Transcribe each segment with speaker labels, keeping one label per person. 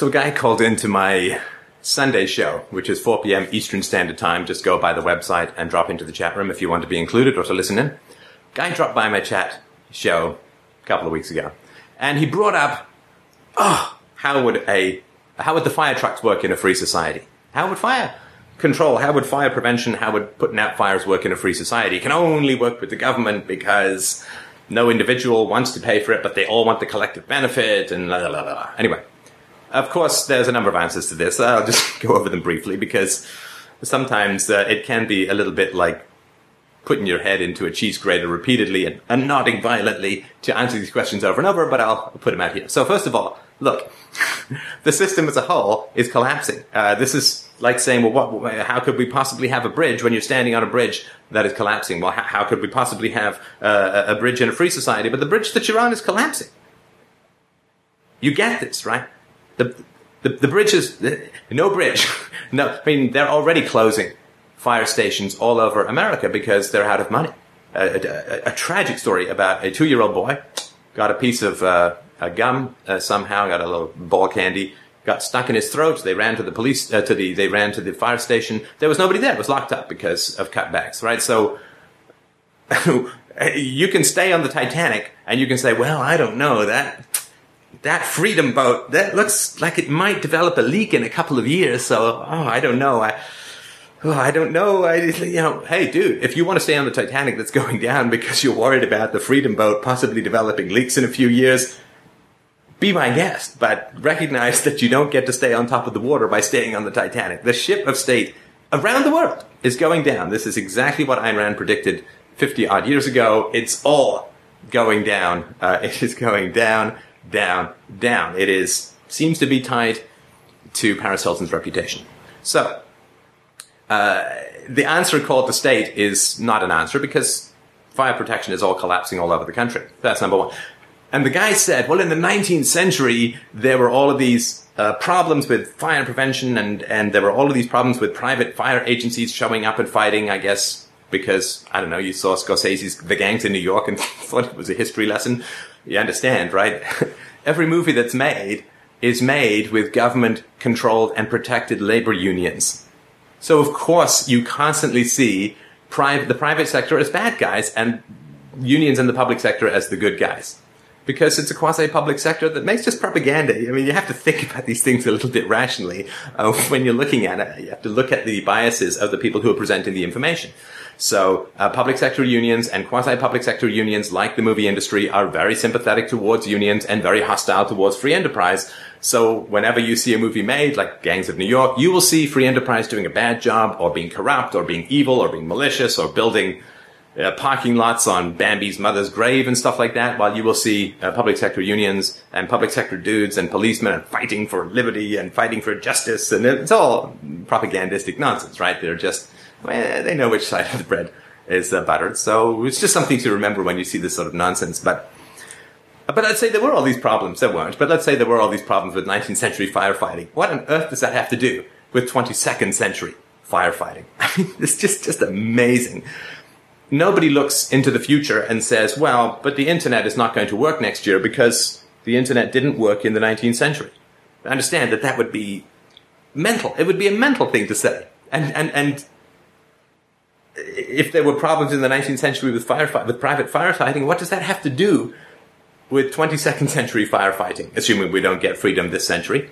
Speaker 1: So a guy called into my Sunday show, which is 4 p.m. Eastern Standard Time. Just go by the website and drop into the chat room if you want to be included or to listen in. Guy dropped by my chat show a couple of weeks ago, and he brought up, oh, how would a how would the fire trucks work in a free society? How would fire control, how would fire prevention, how would putting out fires work in a free society? It can only work with the government because no individual wants to pay for it, but they all want the collective benefit and la la la la. Anyway, of course, there's a number of answers to this. I'll just go over them briefly because sometimes uh, it can be a little bit like putting your head into a cheese grater repeatedly and, and nodding violently to answer these questions over and over, but I'll put them out here. So first of all, look, the system as a whole is collapsing. Uh, this is like saying, well, what, how could we possibly have a bridge when you're standing on a bridge that is collapsing? Well, how, how could we possibly have uh, a bridge in a free society? But the bridge that you're on is collapsing. You get this, right? The, the, the bridges, no bridge. no, I mean, they're already closing fire stations all over America because they're out of money. A, a, a tragic story about a two-year-old boy got a piece of uh, a gum uh, somehow, got a little ball candy, got stuck in his throat. They ran to the police, uh, to the, they ran to the fire station. There was nobody there. It was locked up because of cutbacks, right? So, you can stay on the Titanic and you can say, well, I don't know that, that freedom boat, that looks like it might develop a leak in a couple of years. So, oh, I don't know. I, oh, I don't know. I, you know, hey, dude, if you want to stay on the Titanic that's going down because you're worried about the freedom boat possibly developing leaks in a few years, be my guest, but recognize that you don't get to stay on top of the water by staying on the Titanic. The ship of state around the world is going down. This is exactly what Ayn Rand predicted 50 odd years ago. It's all going down. Uh, it is going down, down, down. It is, seems to be tied to Paris Hilton's reputation. So, uh, the answer called the state is not an answer because fire protection is all collapsing all over the country. That's number one. And the guy said, well, in the 19th century, there were all of these uh, problems with fire prevention and, and there were all of these problems with private fire agencies showing up and fighting, I guess, because, I don't know, you saw Scorsese's The Gangs in New York and thought it was a history lesson. You understand, right? Every movie that's made is made with government controlled and protected labor unions. So of course you constantly see the private sector as bad guys and unions in the public sector as the good guys because it's a quasi-public sector that makes just propaganda. I mean, you have to think about these things a little bit rationally uh, when you're looking at it. You have to look at the biases of the people who are presenting the information. So, uh, public sector unions and quasi-public sector unions, like the movie industry, are very sympathetic towards unions and very hostile towards free enterprise. So, whenever you see a movie made, like Gangs of New York, you will see free enterprise doing a bad job, or being corrupt, or being evil, or being malicious, or building uh, parking lots on Bambi's mother's grave and stuff like that, while you will see uh, public sector unions and public sector dudes and policemen fighting for liberty and fighting for justice, and it's all propagandistic nonsense, right? They're just well, they know which side of the bread is uh, buttered, so it's just something to remember when you see this sort of nonsense. But but let's say there were all these problems. There weren't, but let's say there were all these problems with 19th century firefighting. What on earth does that have to do with 22nd century firefighting? I mean, it's just just amazing nobody looks into the future and says, well, but the internet is not going to work next year because the internet didn't work in the 19th century. I understand that that would be mental. It would be a mental thing to say. And, and, and if there were problems in the 19th century with firefight, with private firefighting, what does that have to do with 22nd century firefighting? Assuming we don't get freedom this century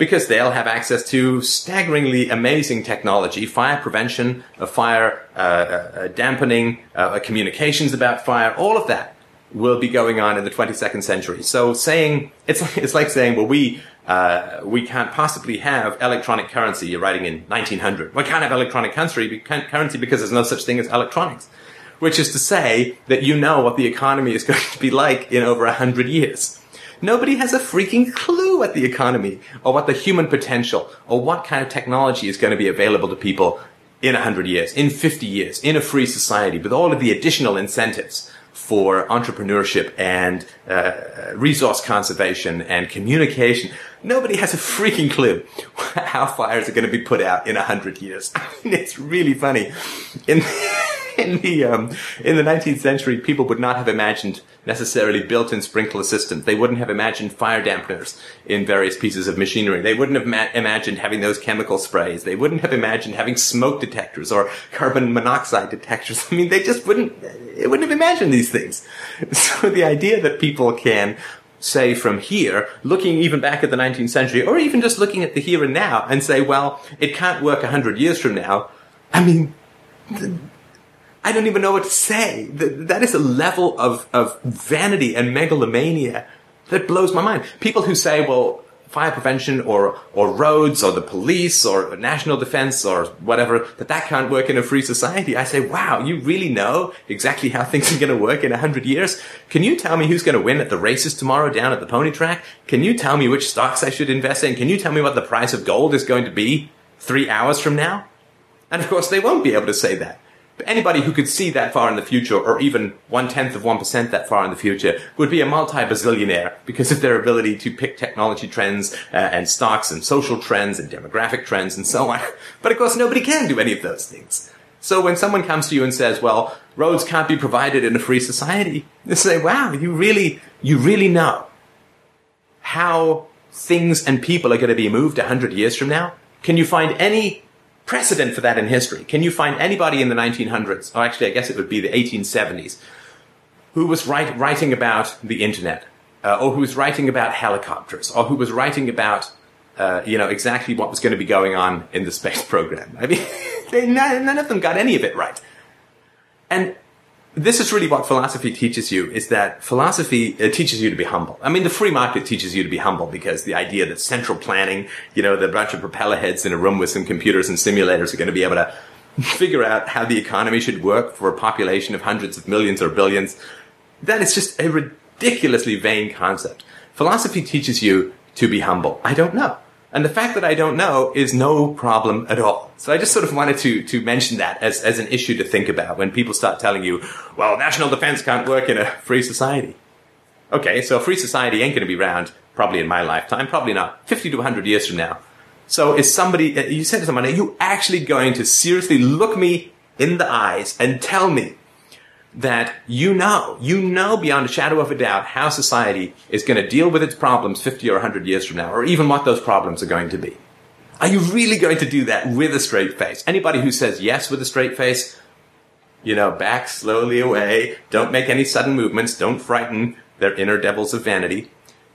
Speaker 1: because they'll have access to staggeringly amazing technology, fire prevention, fire uh, uh, dampening, uh, communications about fire, all of that will be going on in the 22nd century. So saying, it's like, it's like saying, well, we, uh, we can't possibly have electronic currency. You're writing in 1900. We can't have electronic currency, currency because there's no such thing as electronics. Which is to say that you know what the economy is going to be like in over hundred years. Nobody has a freaking clue what the economy or what the human potential or what kind of technology is going to be available to people in 100 years, in 50 years, in a free society with all of the additional incentives for entrepreneurship and uh, resource conservation and communication. Nobody has a freaking clue how fires are going to be put out in 100 years. I mean, it's really funny. In in the um, in the 19th century, people would not have imagined necessarily built-in sprinkler systems. They wouldn't have imagined fire dampeners in various pieces of machinery. They wouldn't have ma- imagined having those chemical sprays. They wouldn't have imagined having smoke detectors or carbon monoxide detectors. I mean, they just wouldn't. It wouldn't have imagined these things. So the idea that people can say from here, looking even back at the 19th century, or even just looking at the here and now, and say, well, it can't work a hundred years from now. I mean, I don't even know what to say. That is a level of, of vanity and megalomania that blows my mind. People who say, well, fire prevention or, or roads or the police or national defense or whatever, that that can't work in a free society. I say, wow, you really know exactly how things are going to work in a hundred years? Can you tell me who's going to win at the races tomorrow down at the pony track? Can you tell me which stocks I should invest in? Can you tell me what the price of gold is going to be three hours from now? And of course, they won't be able to say that. Anybody who could see that far in the future, or even one tenth of one percent that far in the future, would be a multi-bazillionaire because of their ability to pick technology trends uh, and stocks and social trends and demographic trends and so on. But of course, nobody can do any of those things. So when someone comes to you and says, "Well, roads can't be provided in a free society," they say, "Wow, you really, you really know how things and people are going to be moved a hundred years from now? Can you find any precedent for that in history. Can you find anybody in the 1900s, or actually I guess it would be the 1870s, who was write, writing about the internet, uh, or who was writing about helicopters, or who was writing about, uh, you know, exactly what was going to be going on in the space program? I mean, they, none, none of them got any of it right. And this is really what philosophy teaches you is that philosophy uh, teaches you to be humble. I mean, the free market teaches you to be humble because the idea that central planning, you know, the bunch of propeller heads in a room with some computers and simulators are going to be able to figure out how the economy should work for a population of hundreds of millions or billions, that is just a ridiculously vain concept. Philosophy teaches you to be humble. I don't know. And the fact that I don't know is no problem at all. So I just sort of wanted to, to mention that as, as an issue to think about when people start telling you, well, national defense can't work in a free society. Okay, so a free society ain't going to be around probably in my lifetime, probably not 50 to 100 years from now. So is somebody, uh, you said to someone, are you actually going to seriously look me in the eyes and tell me that you know, you know beyond a shadow of a doubt how society is going to deal with its problems 50 or 100 years from now, or even what those problems are going to be. Are you really going to do that with a straight face? Anybody who says yes with a straight face, you know, back slowly away, don't make any sudden movements, don't frighten their inner devils of vanity.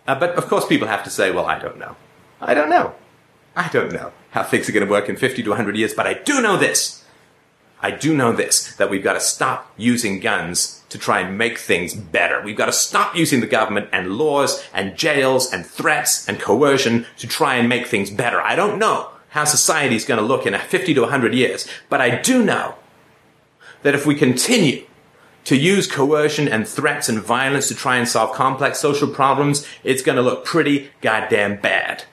Speaker 1: Uh, but of course people have to say, well, I don't know. I don't know. I don't know how things are going to work in 50 to 100 years, but I do know this. I do know this, that we've got to stop using guns to try and make things better. We've got to stop using the government and laws and jails and threats and coercion to try and make things better. I don't know how society is going to look in 50 to 100 years, but I do know that if we continue to use coercion and threats and violence to try and solve complex social problems, it's going to look pretty goddamn bad.